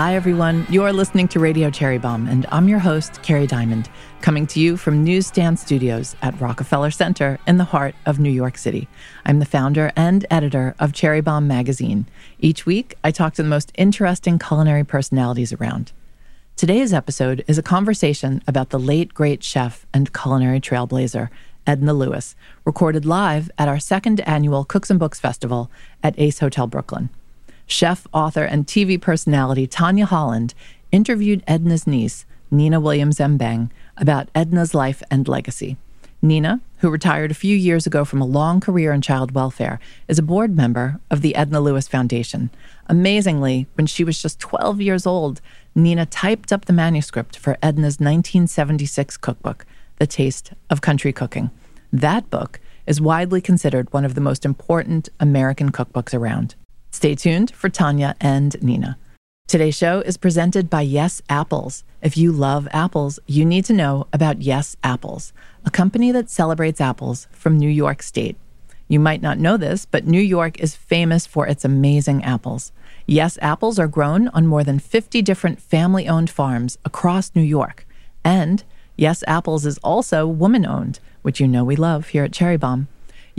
Hi, everyone. You're listening to Radio Cherry Bombe, and I'm your host, Kerry Diamond, coming to you from Newsstand Studios at Rockefeller Center in the heart of New York City. I'm the founder and editor of Cherry Bombe magazine. Each week, I talk to the most interesting culinary personalities around. Today's episode is a conversation about the late, great chef and culinary trailblazer, Edna Lewis, recorded live at our second annual Cooks and Books Festival at Ace Hotel Brooklyn chef, author, and TV personality Tanya Holland interviewed Edna's niece, Nina Williams Mbengue, about Edna's life and legacy. Nina, who retired a few years ago from a long career in child welfare, is a board member of the Edna Lewis Foundation. Amazingly, when she was just 12 years old, Nina typed up the manuscript for Edna's 1976 cookbook, The Taste of Country Cooking. That book is widely considered one of the most important American cookbooks around. Stay tuned for Tanya and Nina. Today's show is presented by Yes Apples. If you love apples, you need to know about Yes Apples, a company that celebrates apples from New York State. You might not know this, but New York is famous for its amazing apples. Yes Apples are grown on more than 50 different family owned farms across New York. And Yes Apples is also woman owned, which you know we love here at Cherry Bombe.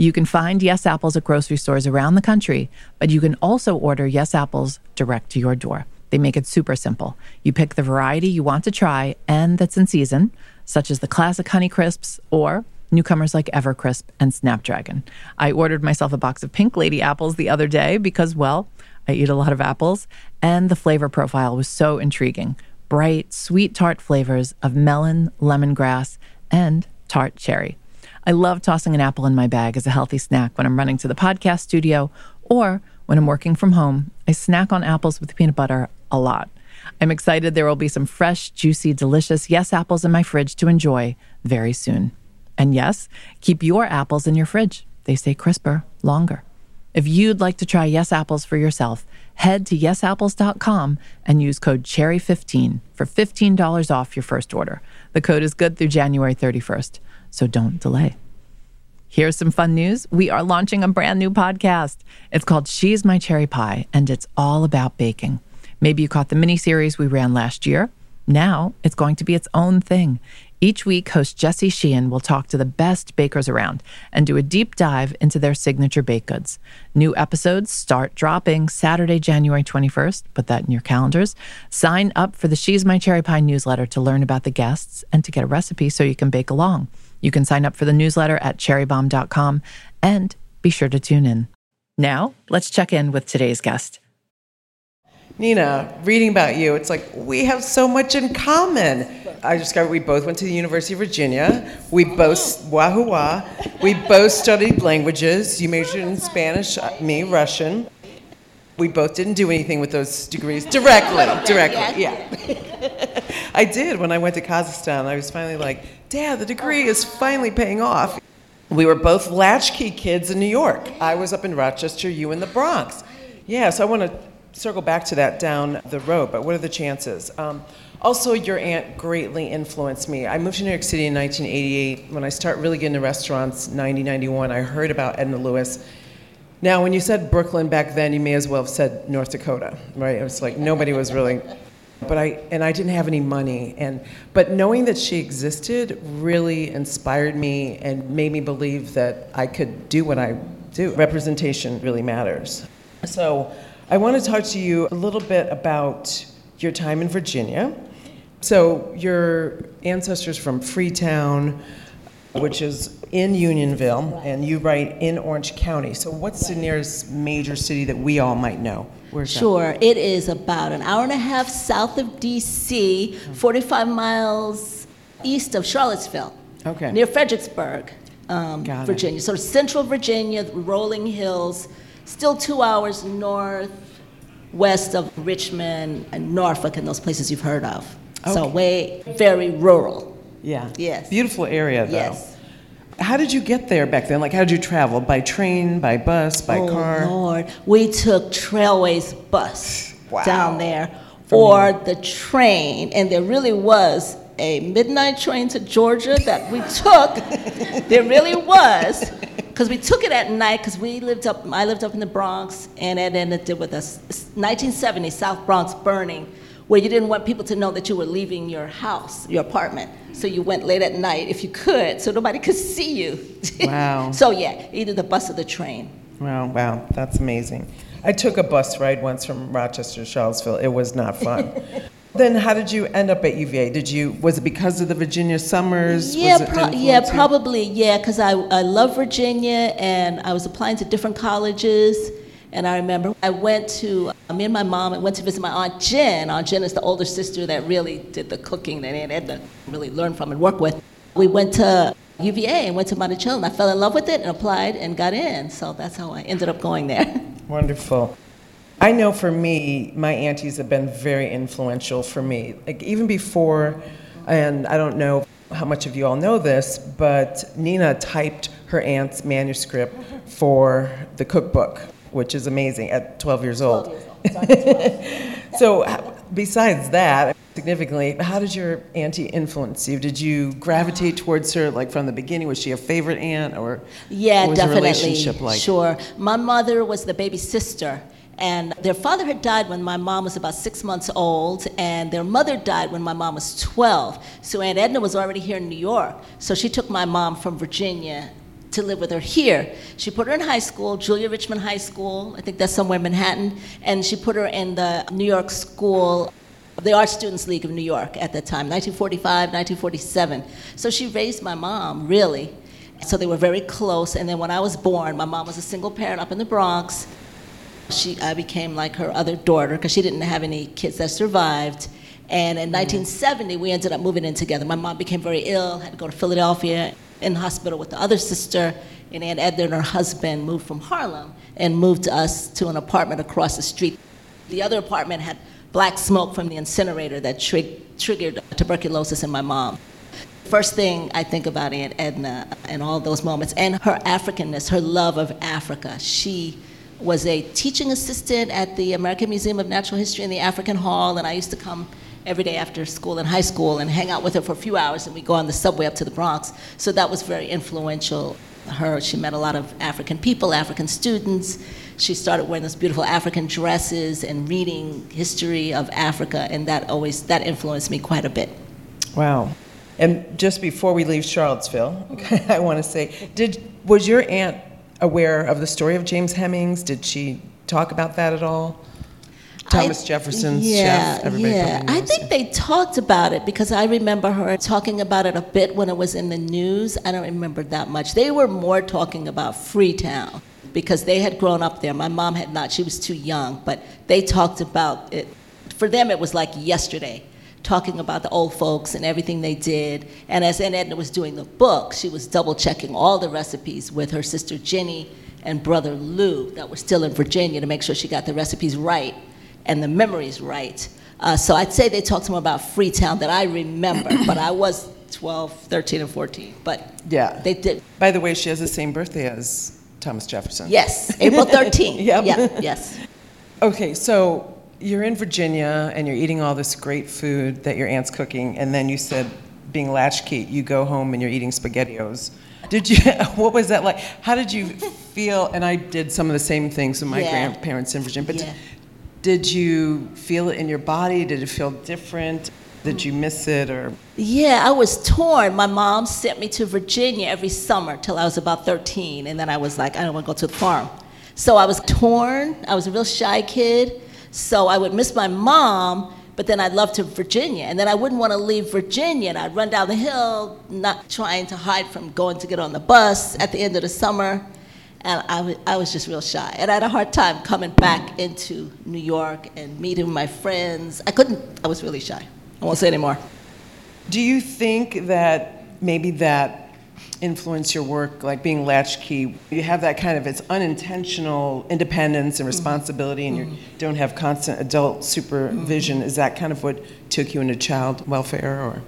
You can find Yes Apples at grocery stores around the country, but you can also order Yes Apples direct to your door. They make it super simple. You pick the variety you want to try and that's in season, such as the classic Honey Crisps or newcomers like Evercrisp and Snapdragon. I ordered myself a box of Pink Lady apples the other day because, well, I eat a lot of apples, and the flavor profile was so intriguing. Bright, sweet tart flavors of melon, lemongrass, and tart cherry. I love tossing an apple in my bag as a healthy snack when I'm running to the podcast studio or when I'm working from home. I snack on apples with peanut butter a lot. I'm excited there will be some fresh, juicy, delicious Yes apples in my fridge to enjoy very soon. And yes, keep your apples in your fridge. They stay crisper longer. If you'd like to try Yes Apples for yourself, head to yesapples.com and use code CHERRY15 for $15 off your first order. The code is good through January 31st so don't delay. Here's some fun news. We are launching a brand new podcast. It's called She's My Cherry Pie, and it's all about baking. Maybe you caught the mini series we ran last year. Now it's going to be its own thing. Each week, host Jesse Sheehan will talk to the best bakers around and do a deep dive into their signature baked goods. New episodes start dropping Saturday, January 21st. Put that in your calendars. Sign up for the She's My Cherry Pie newsletter to learn about the guests and to get a recipe so you can bake along. You can sign up for the newsletter at cherrybombe.com and be sure to tune in. Now, let's check in with today's guest. Nina, reading about you, it's like we have so much in common. I discovered we both went to the University of Virginia. We both, wahoo wah, we both studied languages. You majored in Spanish, uh, me, Russian. We both didn't do anything with those degrees directly, directly, yeah. I did when I went to Kazakhstan. I was finally like, Dad, the degree is finally paying off. We were both latchkey kids in New York. I was up in Rochester, you in the Bronx. Yeah, so I want to circle back to that down the road, but what are the chances? Um, also, your aunt greatly influenced me. I moved to New York City in 1988. When I start really getting into restaurants, 90, 91, I heard about Edna Lewis. Now, when you said Brooklyn back then, you may as well have said North Dakota, right? It was like nobody was really but I and I didn't have any money and but knowing that she existed really inspired me and made me believe that I could do what I do. Representation really matters. So I want to talk to you a little bit about your time in Virginia. So your ancestors from Freetown, which is in Unionville, and you write in Orange County. So what's the nearest major city that we all might know? Where's sure, that? it is about an hour and a half south of D.C., 45 miles east of Charlottesville. Okay. Near Fredericksburg, um, Virginia. It. So central Virginia, rolling hills, still two hours north west of Richmond and Norfolk and those places you've heard of. Okay. So way very rural. Yeah. Yes. Beautiful area though. Yes. How did you get there back then? Like, how did you travel? By train, by bus, by oh, car? Lord, we took Trailways bus wow. down there, From or here. the train, and there really was a midnight train to Georgia that we took. there really was, because we took it at night because we lived up. I lived up in the Bronx, and Ed ended with us. 1970 South Bronx burning, where you didn't want people to know that you were leaving your house, your apartment. So you went late at night if you could, so nobody could see you. Wow. so yeah, either the bus or the train. Wow, wow, that's amazing. I took a bus ride once from Rochester to Charlottesville. It was not fun. then how did you end up at UVA? Did you was it because of the Virginia summers? Yeah, Was it pro- yeah, probably. Yeah, because I, I love Virginia and I was applying to different colleges. And I remember I went to, uh, me and my mom, I went to visit my Aunt Jen. Aunt Jen is the older sister that really did the cooking that Aunt Edna really learned from and worked with. We went to UVA and went to Monticello and I fell in love with it and applied and got in. So that's how I ended up going there. Wonderful. I know for me, my aunties have been very influential for me. Like even before, and I don't know how much of you all know this, but Nina typed her aunt's manuscript for the cookbook, which is amazing at 12 years old. so, besides that, significantly, how did your auntie influence you? Did you gravitate towards her like from the beginning? Was she a favorite aunt, or Yeah, what was definitely. relationship like? Sure. My mother was the baby sister, and their father had died when my mom was about six months old, and their mother died when my mom was 12. So Aunt Edna was already here in New York. So she took my mom from Virginia to live with her here. She put her in high school, Julia Richman High School, I think that's somewhere in Manhattan, and she put her in the New York School the Art Students League of New York at that time, 1945, 1947. So she raised my mom, really. So they were very close. And then when I was born, my mom was a single parent up in the Bronx. She, I became like her other daughter because she didn't have any kids that survived. And in mm. 1970, we ended up moving in together. My mom became very ill, had to go to Philadelphia, in hospital with the other sister. And Aunt Edna and her husband moved from Harlem and moved us to an apartment across the street. The other apartment had black smoke from the incinerator that trig- triggered tuberculosis in my mom. First thing I think about Aunt Edna and all those moments, and her Africanness, her love of Africa. She was a teaching assistant at the American Museum of Natural History in the African Hall, and I used to come every day after school in high school and hang out with her for a few hours, and we go on the subway up to the Bronx. So that was very influential. Her, she met a lot of African people, African students. She started wearing those beautiful African dresses and reading history of Africa, and that always that influenced me quite a bit. Wow. And just before we leave Charlottesville, I want to say, did was your aunt aware of the story of James Hemings? Did she talk about that at all? Thomas I- Jefferson's yeah, chef. Everybody yeah. I think it. they talked about it because I remember her talking about it a bit when it was in the news. I don't remember that much. They were more talking about Freetown because they had grown up there. My mom had not; she was too young. But they talked about it. For them, it was like yesterday, talking about the old folks and everything they did. And as Aunt Edna was doing the book, she was double checking all the recipes with her sister Jenny and brother Lou that were still in Virginia to make sure she got the recipes right and the memories right. Uh, so I'd say they talked more about Freetown that I remember, but I was 12, 13, and 14. But Yeah. they did. By the way, she has the same birthday as Thomas Jefferson. Yes, April 13th. Yep. Yeah, yes. Okay, so you're in Virginia and you're eating all this great food that your aunt's cooking, and then you said, being latchkey, you go home and you're eating SpaghettiOs. Did you? What was that like? How did you feel? And I did some of the same things with my Yeah. grandparents in Virginia. But Yeah. Did you feel it in your body? Did it feel different? Did you miss it or? Yeah, I was torn. My mom sent me to Virginia every summer till I was about 13, and then I was like, I don't want to go to the farm. So I was torn. I was a real shy kid. So I would miss my mom, but then I'd love to Virginia. And then I wouldn't want to leave Virginia, and I'd run down the hill, not trying to hide from going to get on the bus at the end of the summer. And I was just real shy. And I had a hard time coming back into New York and meeting my friends. I couldn't, I was really shy. I won't say anymore. Do you think that maybe that influenced your work, like being latchkey? You have that kind of it's unintentional independence and mm-hmm. responsibility, and you mm-hmm. don't have constant adult supervision. Mm-hmm. Is that kind of what took you into child welfare, or?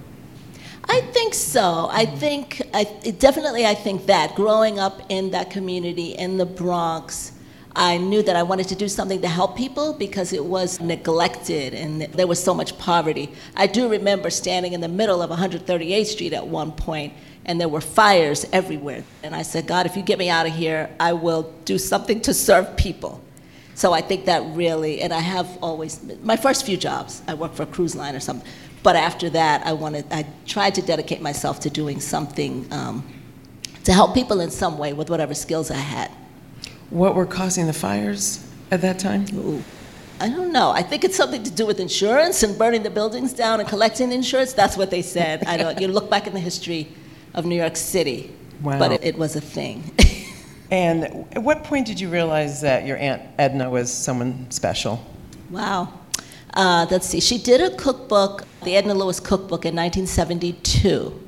I think so. I think, I, it- definitely, I think that. Growing up in that community in the Bronx, I knew that I wanted to do something to help people because it was neglected and there was so much poverty. I do remember standing in the middle of 138th Street at one point and there were fires everywhere. And I said, God, if you get me out of here, I will do something to serve people. So I think that really, and I have always, my first few jobs, I worked for a cruise line or something, but after that, I wanted, I tried to dedicate myself to doing something um, to help people in some way with whatever skills I had. What were causing the fires at that time? Ooh. I don't know. I think it's something to do with insurance and burning the buildings down and collecting insurance. That's what they said. I don't. You look back in the history of New York City, Wow. but it, it was a thing. And at what point did you realize that your Aunt Edna was someone special? wow. Uh, let's see. She did a cookbook, the Edna Lewis cookbook, in 1972,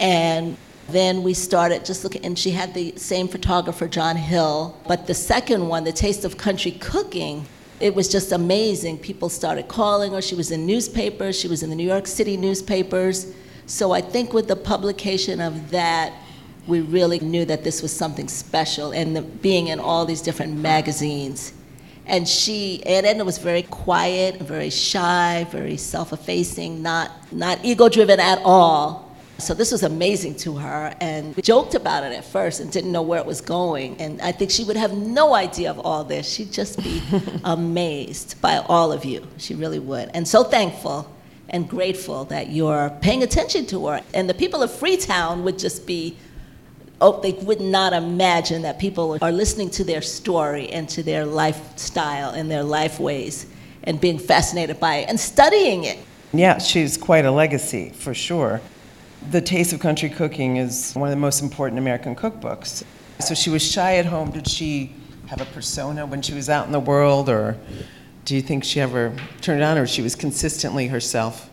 and then we started just looking, and she had the same photographer, John Hill. But the second one, The Taste of Country Cooking, it was just amazing. People started calling her. She was in newspapers, she was in the New York City newspapers. So I think with the publication of that, we really knew that this was something special, and the, being in all these different magazines. And she, Aunt Edna was very quiet, very shy, very self-effacing, not, not ego-driven at all. So this was amazing to her, and we joked about it at first and didn't know where it was going. And I think she would have no idea of all this. She'd just be amazed by all of you. She really would. And so thankful and grateful that you're paying attention to her. And the people of Freetown would just be, oh, they would not imagine that people are listening to their story and to their lifestyle and their life ways and being fascinated by it and studying it. Yeah, she's quite a legacy, for sure. The Taste of Country Cooking is one of the most important American cookbooks. So she was shy at home. Did she have a persona when she was out in the world, or do you think she ever turned it on, or she was consistently herself?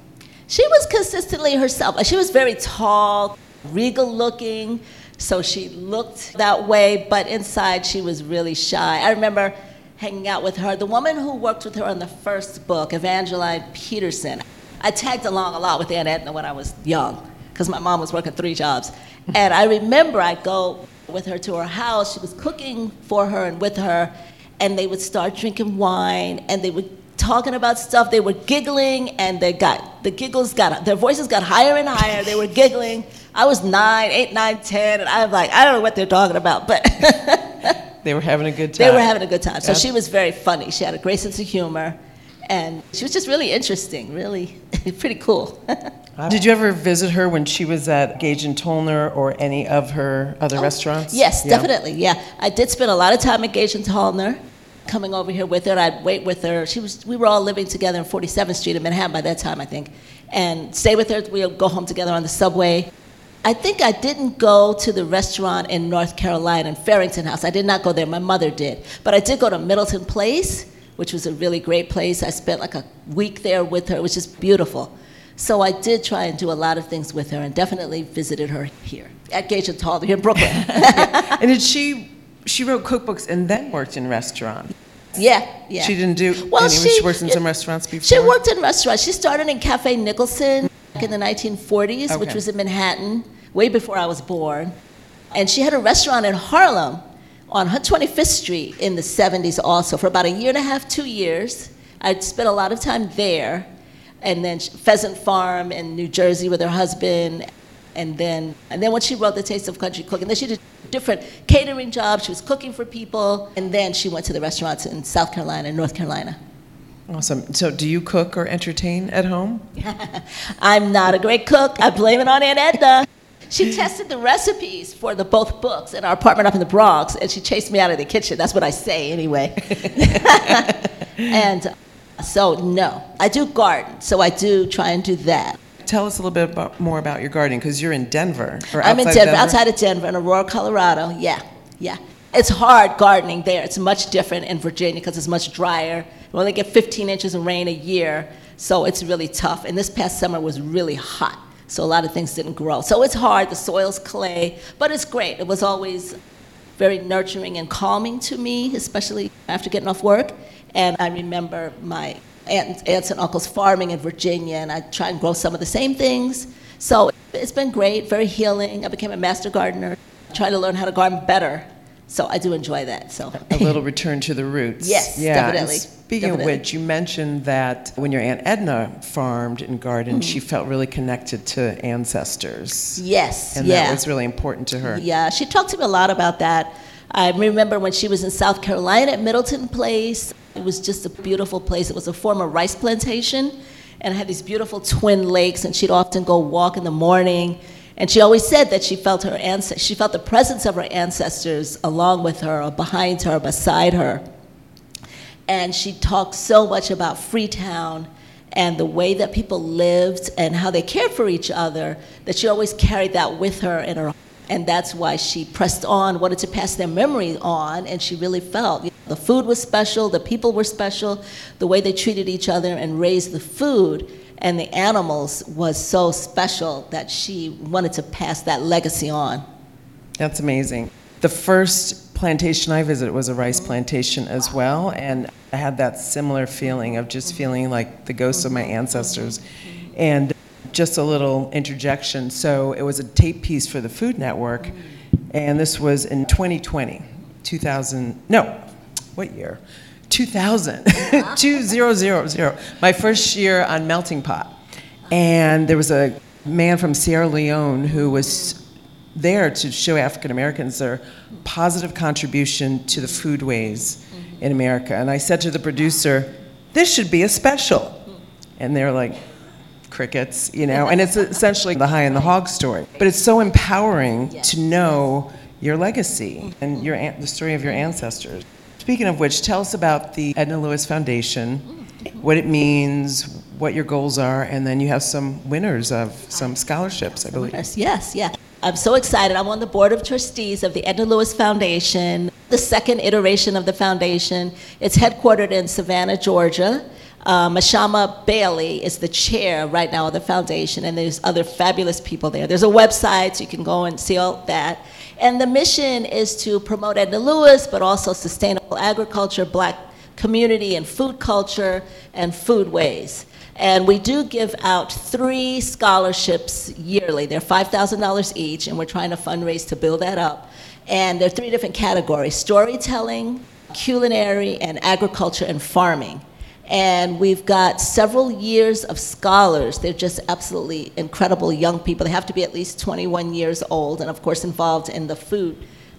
She was consistently herself. She was very tall, regal looking, so she looked that way, but inside she was really shy. I remember hanging out with her. The woman who worked with her on the first book, Evangeline Peterson, I tagged along a lot with Aunt Edna when I was young, because my mom was working three jobs. And I remember I'd go with her to her house. She was cooking for her and with her, and they would start drinking wine, and they would talking about stuff. They were giggling, and they got the giggles got their voices got higher and higher. They were giggling. I was nine, eight, nine, ten, and I'm like, I don't know what they're talking about, but They were having a good time. they were having a good time. So Yeah. she was very funny. She had a great sense of humor, and she was just really interesting, really pretty cool. Did you ever visit her when she was at Gage and Tollner or any of her other oh, restaurants? Oh, Yes, Yeah. definitely. Yeah, I did spend a lot of time at Gage and Tollner, coming over here with her. I'd wait with her. She was. We were all living together in 47th Street in Manhattan by that time, I think, and stay with her. We'd go home together on the subway. I think I didn't go to the restaurant in North Carolina, in Fearrington House. I did not go there. My mother did, but I did go to Middleton Place, which was a really great place. I spent like a week there with her. It was just beautiful. So I did try and do a lot of things with her, and definitely visited her here at Gage and Tollner here in Brooklyn. And did she, she wrote cookbooks and then worked in restaurants? Yeah, yeah. She didn't do, Well, any, she- she worked in some restaurants before? She worked in restaurants. She started in Cafe Nicholson in the 1940s, which was in Manhattan, way before I was born. And she had a restaurant in Harlem on 125th Street in the 70s also for about a year and a half, two years. I spent a lot of time there. And then Pheasant Farm in New Jersey with her husband. And then, and then when she wrote The Taste of Country Cooking, then she did different catering jobs. She was cooking for people. And then she went to the restaurants in South Carolina and North Carolina. Awesome. So do you cook or entertain at home? I'm not a great cook. I blame it on Aunt Edna. She tested the recipes for the both books in our apartment up in the Bronx, and she chased me out of the kitchen. That's what I say anyway. and uh, so no, I do garden. So I do try and do that. Tell us a little bit about, more about your gardening, because you're in Denver. Or I'm in outside Denver, outside of Denver, in Aurora, Colorado. Yeah, yeah. It's hard gardening there. It's much different in Virginia because it's much drier. We only get 15 inches of rain a year, so it's really tough. And this past summer was really hot, so a lot of things didn't grow. So it's hard. The soil's clay, but it's great. It was always very nurturing and calming to me, especially after getting off work. And I remember my aunt, aunts and uncles farming in Virginia, and I try and grow some of the same things. So it's been great, very healing. I became a master gardener, trying to learn how to garden better. So I do enjoy that. So a little return to the roots. Yes, yeah. definitely. And speaking definitely. of which, you mentioned that when your aunt Edna farmed and gardened, Mm-hmm. she felt really connected to ancestors, yes, and yeah. that was really important to her. Yeah, she talked to me a lot about that. I remember when she was in South Carolina at Middleton Place. It was just a beautiful place. It was a former rice plantation, and it had these beautiful twin lakes. And she'd often go walk in the morning. And she always said that she felt her ancest- she felt the presence of her ancestors along with her, or behind her, beside her. And she talked so much about Freetown and the way that people lived and how they cared for each other that she always carried that with her in her and that's why she pressed on wanted to pass their memory on and she really felt you know, the food was special the people were special the way they treated each other and raised the food and the animals was so special that she wanted to pass that legacy on That's amazing. The first plantation I visited was a rice plantation as well, and I had that similar feeling of just feeling like the ghosts of my ancestors. And just a little interjection. So it was a tape piece for the Food Network, and this was in 2020, 2000. No, what year? 2000, 2000. My first year on Melting Pot, and there was a man from Sierra Leone who was there to show African Americans their positive contribution to the foodways in America. And I said to the producer, this should be a special. And they're like, crickets, you know, and it's essentially the high and the hog story. But it's so empowering to know your legacy and your the story of your ancestors. Speaking of which, tell us about the Edna Lewis Foundation, what it means, what your goals are, and then you have some winners of some scholarships, I believe. Yes, yes, yeah. I'm so excited. I'm on the board of trustees of the Edna Lewis Foundation, the second iteration of the foundation. It's headquartered in Savannah, Georgia. Uh, Mashama Bailey is the chair right now of the foundation, and there's other fabulous people there. There's a website, so you can go and see all that. And the mission is to promote Edna Lewis, but also sustainable agriculture, black community and food culture, and foodways. And we do give out three scholarships yearly. They're $5,000 each, and we're trying to fundraise to build that up. And there are three different categories storytelling, culinary, and agriculture and farming. And we've got several years of scholars. They're just absolutely incredible young people. They have to be at least 21 years old, and of course, involved in the food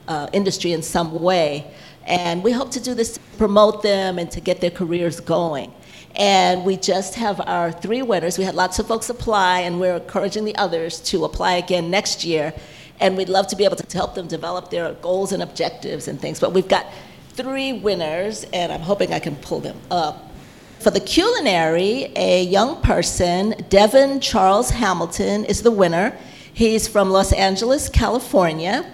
uh, industry in some way. And we hope to do this to promote them and to get their careers going. And we just have our three winners. We had lots of folks apply, and we're encouraging the others to apply again next year. And we'd love to be able to help them develop their goals and objectives and things. But we've got three winners, and I'm hoping I can pull them up. For the culinary, a young person, Devin Charles Hamilton, is the winner. He's from Los Angeles, California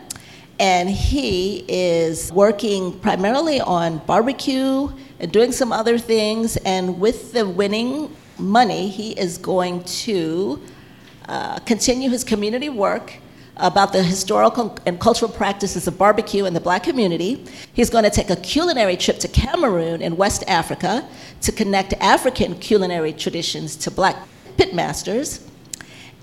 and he is working primarily on barbecue and doing some other things. And with the winning money, he is going to uh, continue his community work about the historical and cultural practices of barbecue in the black community. He's going to take a culinary trip to Cameroon in West Africa to connect African culinary traditions to black pitmasters.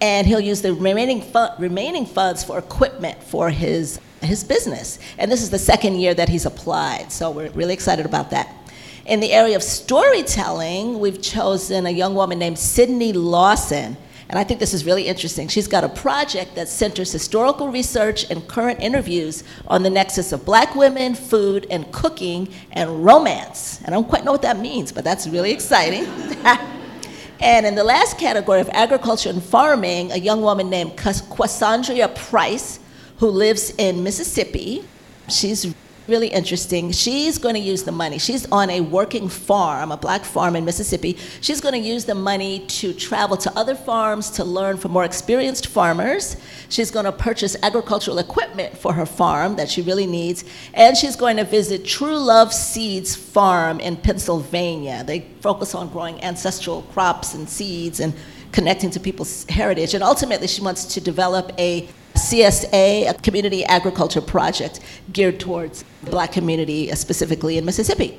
And he'll use the remaining, fu- remaining funds for equipment for his his business. And this is the second year that he's applied, so we're really excited about that. In the area of storytelling, we've chosen a young woman named Sydney Lawson. And I think this is really interesting. She's got a project that centers historical research and current interviews on the nexus of black women, food, and cooking, and romance. And I don't quite know what that means, but that's really exciting. and in the last category of agriculture and farming, a young woman named Quasandria Price who lives in Mississippi. She's really interesting. She's going to use the money. She's on a working farm, a black farm in Mississippi. She's going to use the money to travel to other farms to learn from more experienced farmers. She's going to purchase agricultural equipment for her farm that she really needs. And she's going to visit True Love Seeds Farm in Pennsylvania. They focus on growing ancestral crops and seeds and connecting to people's heritage. And ultimately, she wants to develop a CSA, a community agriculture project geared towards the black community, uh, specifically in Mississippi.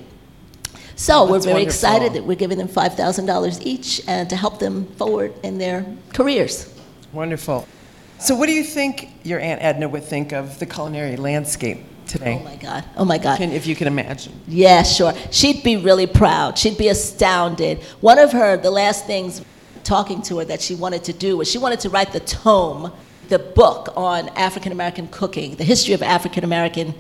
So Oh, we're very wonderful. excited that we're giving them $5,000 each and to help them forward in their careers. Wonderful. So, what do you think your Aunt Edna would think of the culinary landscape today? Oh my God. Oh my God. Can, if you can imagine. Yeah, sure. She'd be really proud. She'd be astounded. One of her, the last things talking to her that she wanted to do was she wanted to write the tome, the book on African American cooking, the history of African American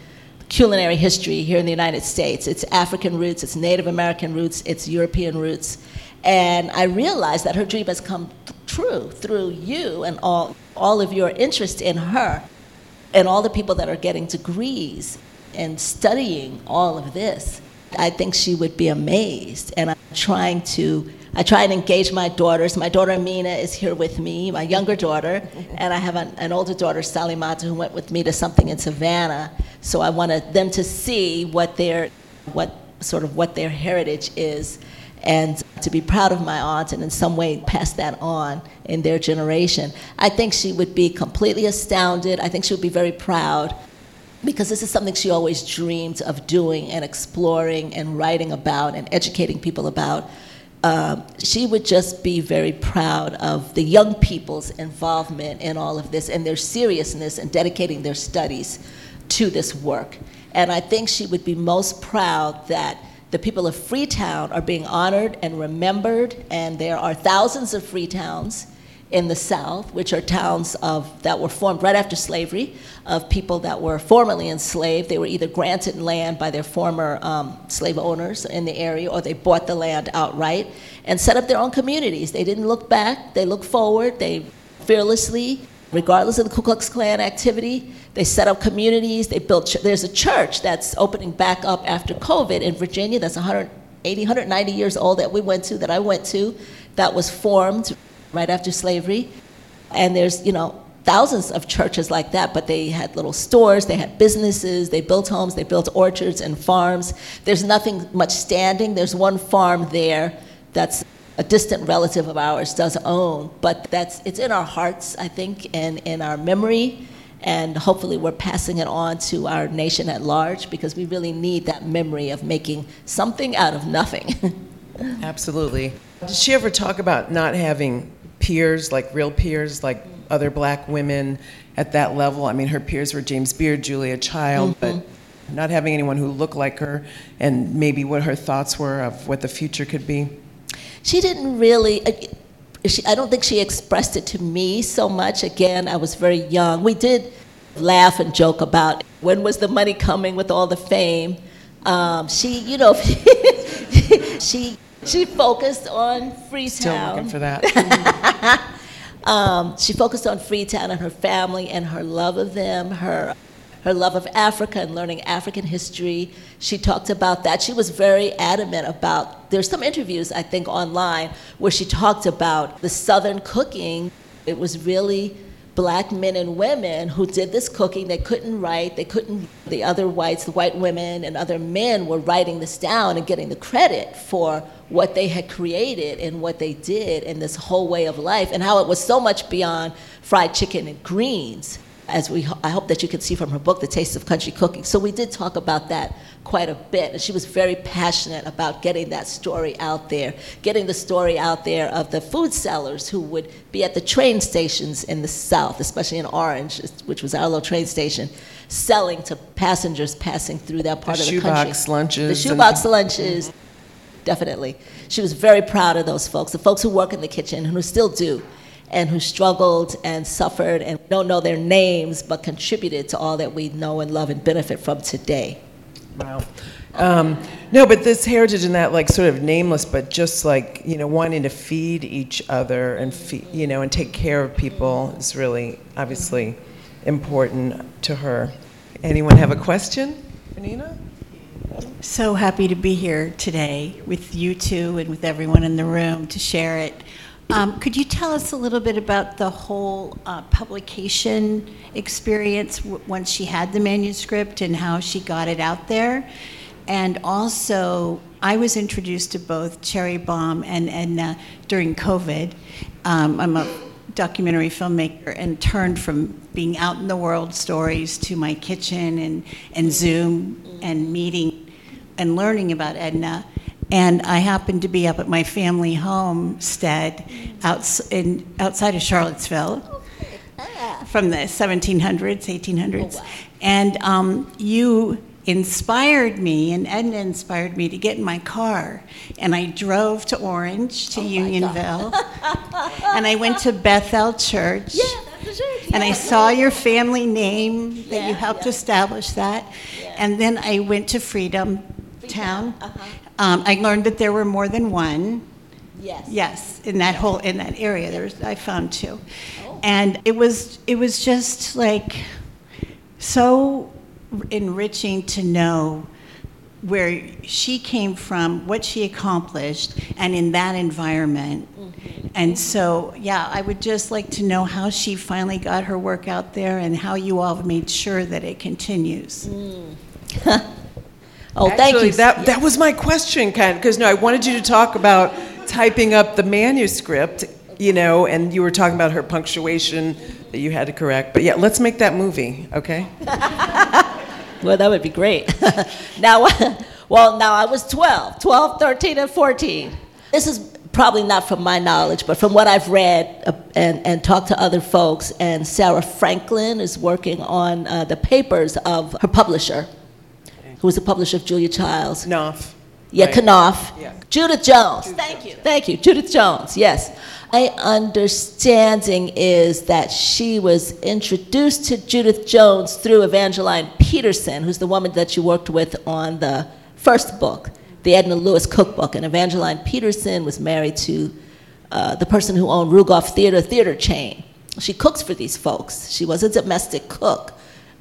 culinary history here in the United States. It's African roots, it's Native American roots, it's European roots. And I realized that her dream has come true through you and all, all of your interest in her and all the people that are getting degrees and studying all of this. I think she would be amazed. And I'm trying to, I try and engage my daughters. My daughter Amina is here with me, my younger daughter, and I have an, an older daughter, Sally Salimata, who went with me to something in Savannah. So I wanted them to see what their, what sort of what their heritage is and to be proud of my aunt and in some way pass that on in their generation. I think she would be completely astounded. I think she would be very proud because this is something she always dreamed of doing and exploring and writing about and educating people about. Uh, she would just be very proud of the young people's involvement in all of this and their seriousness and dedicating their studies to this work. And I think she would be most proud that the people of Freetown are being honored and remembered, and there are thousands of Freetowns in the South, which are towns of, that were formed right after slavery, of people that were formerly enslaved. They were either granted land by their former um, slave owners in the area, or they bought the land outright and set up their own communities. They didn't look back, they looked forward, they fearlessly, regardless of the Ku Klux Klan activity, they set up communities, they built, ch- there's a church that's opening back up after COVID in Virginia that's 180, 190 years old that we went to, that I went to, that was formed right after slavery. And there's, you know, thousands of churches like that, but they had little stores, they had businesses, they built homes, they built orchards and farms. There's nothing much standing. There's one farm there that's a distant relative of ours does own, but that's it's in our hearts, I think, and in our memory. And hopefully, we're passing it on to our nation at large because we really need that memory of making something out of nothing. Absolutely. Did she ever talk about not having peers, like real peers, like other black women at that level? I mean, her peers were James Beard, Julia Child, mm-hmm. but not having anyone who looked like her and maybe what her thoughts were of what the future could be? She didn't really. Uh, she, I don't think she expressed it to me so much. Again, I was very young. We did laugh and joke about when was the money coming with all the fame. Um, she, you know, she she focused on Freetown. Still looking for that. um, she focused on Freetown and her family and her love of them, her her love of Africa and learning African history. She talked about that. She was very adamant about, there's some interviews, I think, online where she talked about the Southern cooking. It was really black men and women who did this cooking. They couldn't write, they couldn't, the other whites, the white women and other men were writing this down and getting the credit for what they had created and what they did in this whole way of life and how it was so much beyond fried chicken and greens as we, I hope that you can see from her book, The Taste of Country Cooking. So we did talk about that quite a bit, and she was very passionate about getting that story out there, getting the story out there of the food sellers who would be at the train stations in the South, especially in Orange, which was our little train station, selling to passengers passing through that part the of the country. Shoebox lunches. The shoebox lunches, definitely. She was very proud of those folks, the folks who work in the kitchen and who still do and who struggled and suffered and don't know their names but contributed to all that we know and love and benefit from today. Wow. Um, no, but this heritage and that, like, sort of nameless, but just like, you know, wanting to feed each other and, feed, you know, and take care of people is really, obviously, important to her. Anyone have a question for Nina? So happy to be here today with you two and with everyone in the room to share it. Um, could you tell us a little bit about the whole uh, publication experience w- once she had the manuscript and how she got it out there? And also, I was introduced to both Cherry Bombe and Edna during COVID. Um, I'm a documentary filmmaker and turned from being out in the world stories to my kitchen and, and Zoom and meeting and learning about Edna. And I happened to be up at my family homestead outs in, outside of Charlottesville from the 1700s, 1800s. And um, you inspired me, and Edna inspired me to get in my car. And I drove to Orange, to Oh Unionville. and I went to Bethel Church. Yeah, church. And I Yeah. saw your family name that you helped establish that. And then I went to Freedom Town. uh-huh. Um, I learned that there were more than one. Yes. Yes, in that whole in that area, there's I found two, Oh. and it was it was just like so enriching to know where she came from, what she accomplished, and in that environment. Mm-hmm. And so, yeah, I would just like to know how she finally got her work out there and how you all made sure that it continues. Oh, thank you. that, that was my question, Ken, because no, I wanted you to talk about typing up the manuscript, you know, and you were talking about her punctuation that you had to correct. But yeah, let's make that movie, okay? Well, that would be great. now, well, now I was 12, 12, 13, and 14. This is probably not from my knowledge, but from what I've read uh, and, and talked to other folks, and Sarah Franklin is working on uh, the papers of her publisher, who was the publisher of Julia Childs. Knopf. Yeah, Right. Knopf. Yeah. Judith Jones. Thank you. Thank you. Judith Jones, yes. My understanding is that she was introduced to Judith Jones through Evangeline Peterson, who's the woman that you worked with on the first book, the Edna Lewis cookbook. And Evangeline Peterson was married to uh, the person who owned Rugoff Theater theater chain. She cooks for these folks. She was a domestic cook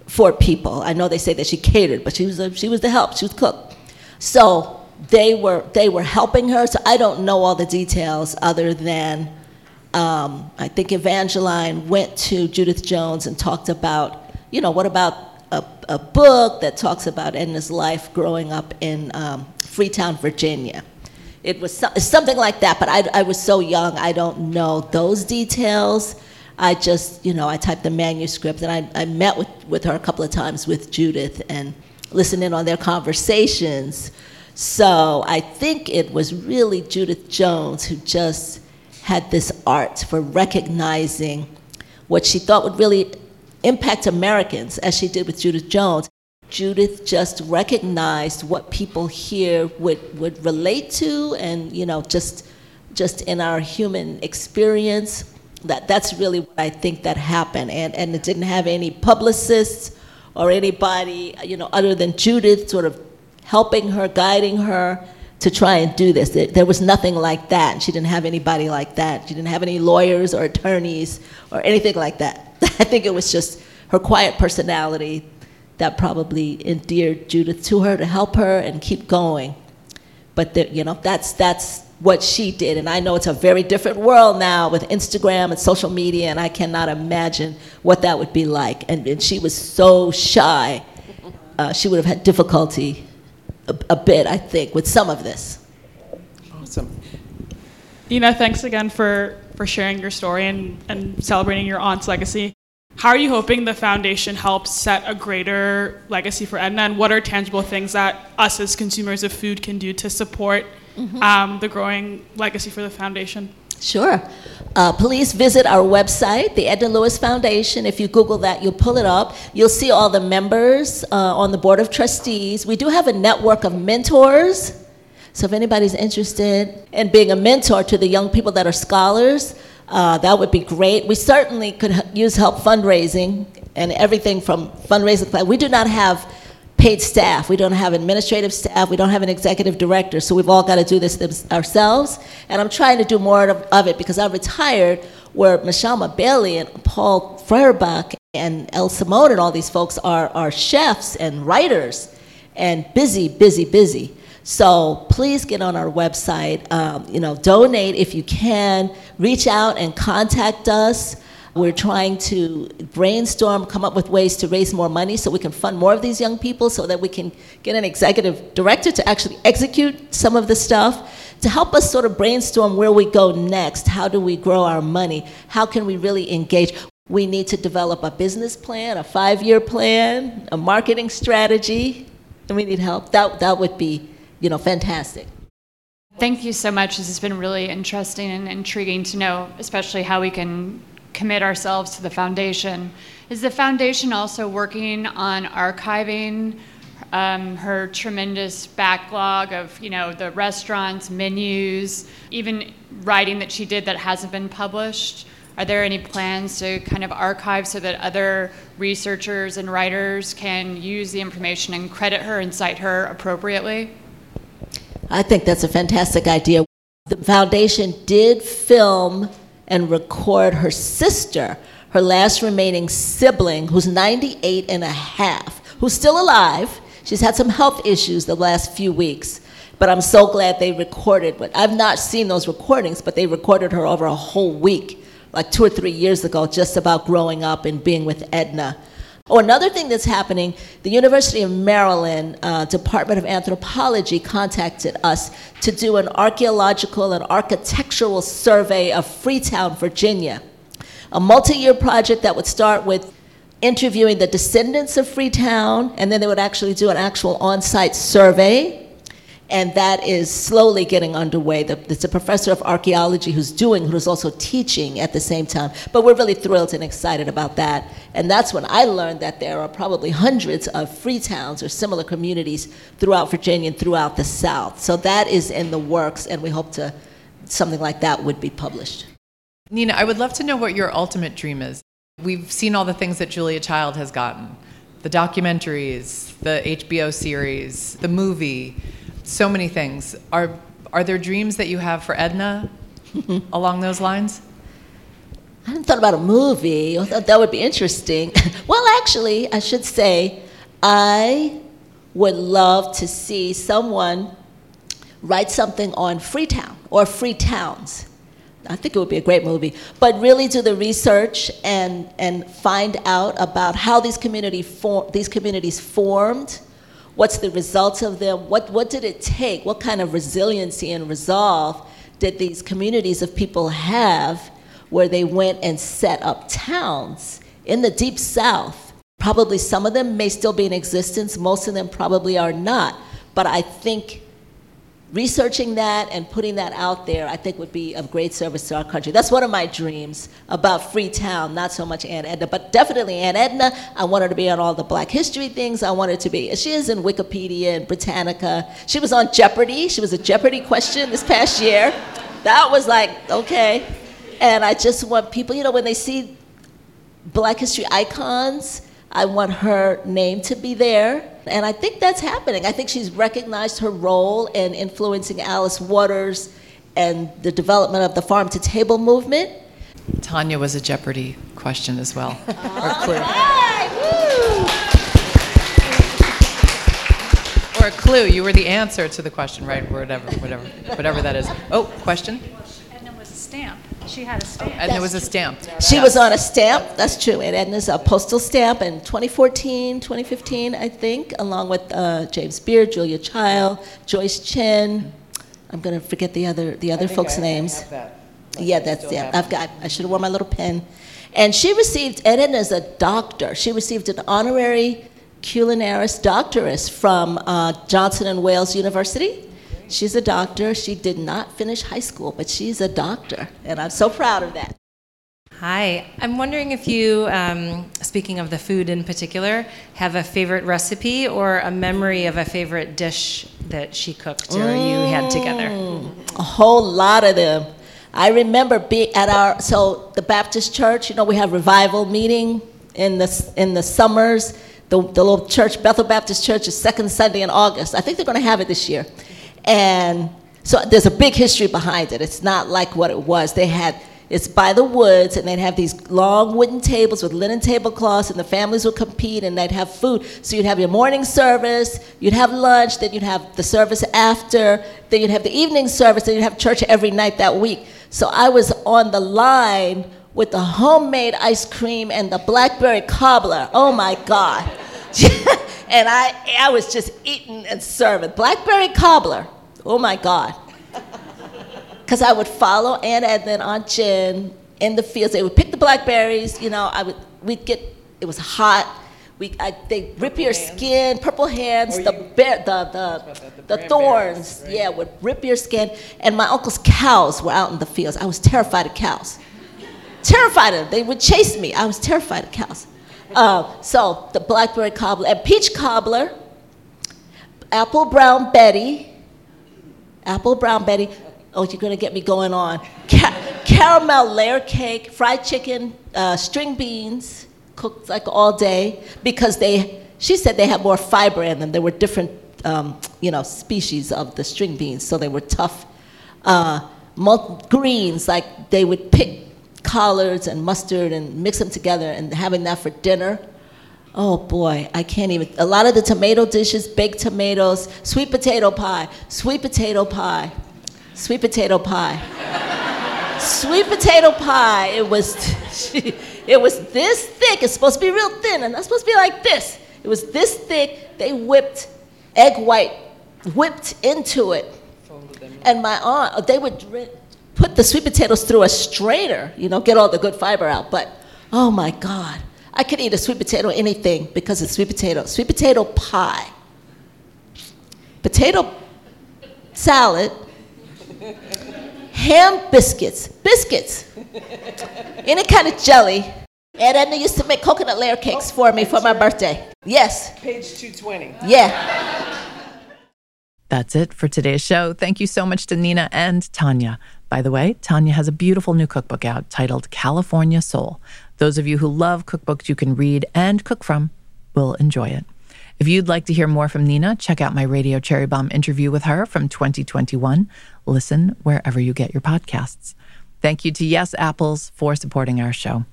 for people. I know they say that she catered, but she was a, she was the help. She was cook. So they were they were helping her. So I don't know all the details other than um, I think Evangeline went to Judith Jones and talked about you know what about a, a book that talks about Edna's life growing up in um, Freetown, Virginia. It was so, something like that, but I, I was so young, I don't know those details. I just, you know, I typed the manuscript and I, I met with, with her a couple of times with Judith and listened in on their conversations. So I think it was really Judith Jones who just had this art for recognizing what she thought would really impact Americans, as she did with Judith Jones. Judith just recognized what people here would, would relate to and, you know, just, just in our human experience. That, that's really what I think that happened. And, and it didn't have any publicists or anybody, you know, other than Judith sort of helping her, guiding her to try and do this. There, was nothing like that. She didn't have anybody like that. She didn't have any lawyers or attorneys or anything like that. I think it was just her quiet personality that probably endeared Judith to her to help her and keep going. But the, you know, that's that's what she did, and I know it's a very different world now with Instagram and social media, and I cannot imagine what that would be like. And, and she was so shy; uh, she would have had difficulty a, a bit, I think, with some of this. Awesome. Nina, thanks again for, for sharing your story and, and celebrating your aunt's legacy. How are you hoping the foundation helps set a greater legacy for Edna, and what are tangible things that us as consumers of food can do to support um, the growing legacy for the foundation? Sure. Uh, please visit our website, the Edna Lewis Foundation. If you Google that, you'll pull it up. You'll see all the members uh, on the Board of Trustees. We do have a network of mentors. So if anybody's interested in being a mentor to the young people that are scholars, uh, that would be great. We certainly could h- use help fundraising and everything from fundraising. We do not have paid staff. We don't have administrative staff. We don't have an executive director. So we've all got to do this ourselves. And I'm trying to do more of, of it because I retired where Mashama Bailey and Paul Feuerbach and El Simone and all these folks are, are chefs and writers and busy, busy, busy. So please get on our website. Um, you know, donate if you can. Reach out and contact us. We're trying to brainstorm, come up with ways to raise more money so we can fund more of these young people so that we can get an executive director to actually execute some of the stuff to help us sort of brainstorm where we go next. How do we grow our money? How can we really engage? We need to develop a business plan, a five year plan, a marketing strategy, and we need help. That, that would be, you know, fantastic. Thank you so much. This has been really interesting and intriguing to know, especially how we can commit ourselves to the foundation. Is the foundation also working on archiving um, her tremendous backlog of, you know, the restaurants, menus, even writing that she did that hasn't been published? Are there any plans to kind of archive so that other researchers and writers can use the information and credit her and cite her appropriately? I think that's a fantastic idea. The foundation did film and record her sister, her last remaining sibling, who's 98 and a half, who's still alive. She's had some health issues the last few weeks, but I'm so glad they recorded. But I've not seen those recordings, but they recorded her over a whole week, like two or three years ago, just about growing up and being with Edna. Oh, another thing that's happening, the University of Maryland uh, Department of Anthropology contacted us to do an archaeological and architectural survey of Freetown, Virginia. A multi-year project that would start with interviewing the descendants of Freetown, and then they would actually do an actual on-site survey and that is slowly getting underway. It's a professor of archaeology who's doing, who's also teaching at the same time. But we're really thrilled and excited about that. And that's when I learned that there are probably hundreds of free towns or similar communities throughout Virginia and throughout the South. So that is in the works, and we hope to something like that would be published. Nina, I would love to know what your ultimate dream is. We've seen all the things that Julia Child has gotten the documentaries, the HBO series, the movie so many things. Are are there dreams that you have for Edna along those lines? I hadn't thought about a movie. I thought that would be interesting. well, actually, I should say, I would love to see someone write something on Freetown or free towns. I think it would be a great movie. But really do the research and, and find out about how these, community for, these communities formed, What's the results of them? What, what did it take? What kind of resiliency and resolve did these communities of people have where they went and set up towns in the deep south? Probably some of them may still be in existence, most of them probably are not. But I think researching that and putting that out there, I think would be of great service to our country. That's one of my dreams about Freetown, not so much Aunt Edna, but definitely Aunt Edna. I want her to be on all the black history things. I want her to be, she is in Wikipedia and Britannica. She was on Jeopardy. She was a Jeopardy question this past year. That was like, okay. And I just want people, you know, when they see black history icons, I want her name to be there. And I think that's happening. I think she's recognized her role in influencing Alice Waters and the development of the farm to table movement. Tanya was a Jeopardy question as well, or a clue. Or a clue. You were the answer to the question, right? Whatever, whatever, whatever that is. Oh, question? Edna was a stamp. She had a stamp. And there was a stamp. She was on a stamp, that's true. And Edna's a postal stamp in 2014, 2015, I think, along with uh, James Beard, Julia Child, Joyce Chen. I'm going to forget the other, the other folks' I, names. Have that. Yeah, that's yeah. I've got. I should have worn my little pen. And she received, Edna is a doctor. She received an honorary culinaris doctorate from uh, Johnson and Wales University. She's a doctor. She did not finish high school, but she's a doctor, and I'm so proud of that. Hi, I'm wondering if you, um, speaking of the food in particular, have a favorite recipe or a memory of a favorite dish that she cooked or mm, you had together. A whole lot of them. I remember being at our so the Baptist church. You know, we have revival meeting in the in the summers. The, the little church, Bethel Baptist Church, is second Sunday in August. I think they're going to have it this year. And so there's a big history behind it. It's not like what it was. They had, it's by the woods, and they'd have these long wooden tables with linen tablecloths, and the families would compete, and they'd have food. So you'd have your morning service, you'd have lunch, then you'd have the service after, then you'd have the evening service, then you'd have church every night that week. So I was on the line with the homemade ice cream and the blackberry cobbler. Oh my God. and I, I was just eating and serving. Blackberry cobbler. Oh my God. Because I would follow Aunt Edna and Aunt Jen in the fields. They would pick the blackberries. You know, I would, we'd get, it was hot. We, I, they rip your hands. skin, purple hands, the, bear, the, the, the, the thorns, right? yeah, would rip your skin. And my uncle's cows were out in the fields. I was terrified of cows. terrified of them. They would chase me. I was terrified of cows. Uh, so the blackberry cobbler and peach cobbler, apple brown Betty, apple brown Betty. Oh, you're gonna get me going on. Ca- caramel layer cake, fried chicken, uh, string beans, cooked like all day because they. She said they had more fiber in them. There were different, um, you know, species of the string beans, so they were tough. Uh, mul- greens, like they would pick collards and mustard and mix them together and having that for dinner. Oh boy, I can't even. A lot of the tomato dishes, baked tomatoes, sweet potato pie, sweet potato pie, sweet potato pie. sweet potato pie, it was, it was this thick. It's supposed to be real thin, and that's supposed to be like this. It was this thick. They whipped egg white, whipped into it. And my aunt, uh, they would put the sweet potatoes through a strainer, you know, get all the good fiber out. But oh my God, I could eat a sweet potato anything because it's sweet potato. Sweet potato pie, potato salad, ham biscuits, biscuits, any kind of jelly. And then they used to make coconut layer cakes for me for my birthday. Yes, Page 220. yeah. That's it for today's show. Thank you so much to Nina and Tanya. By the way, Tanya has a beautiful new cookbook out titled California Soul. Those of you who love cookbooks you can read and cook from will enjoy it. If you'd like to hear more from Nina, check out my Radio Cherry Bombe interview with her from 2021. Listen wherever you get your podcasts. Thank you to Yes Apples for supporting our show.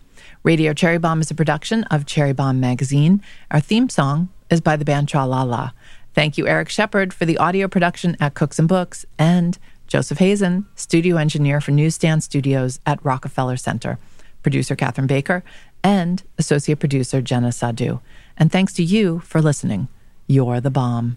Radio Cherry Bombe is a production of Cherry Bombe Magazine. Our theme song is by the band Tra La La. Thank you, Eric Shepard, for the audio production at Cooks and Books, and Joseph Hazen, studio engineer for Newsstand Studios at Rockefeller Center, producer Catherine Baker, and associate producer Jenna Sadu. And thanks to you for listening. You're the bomb.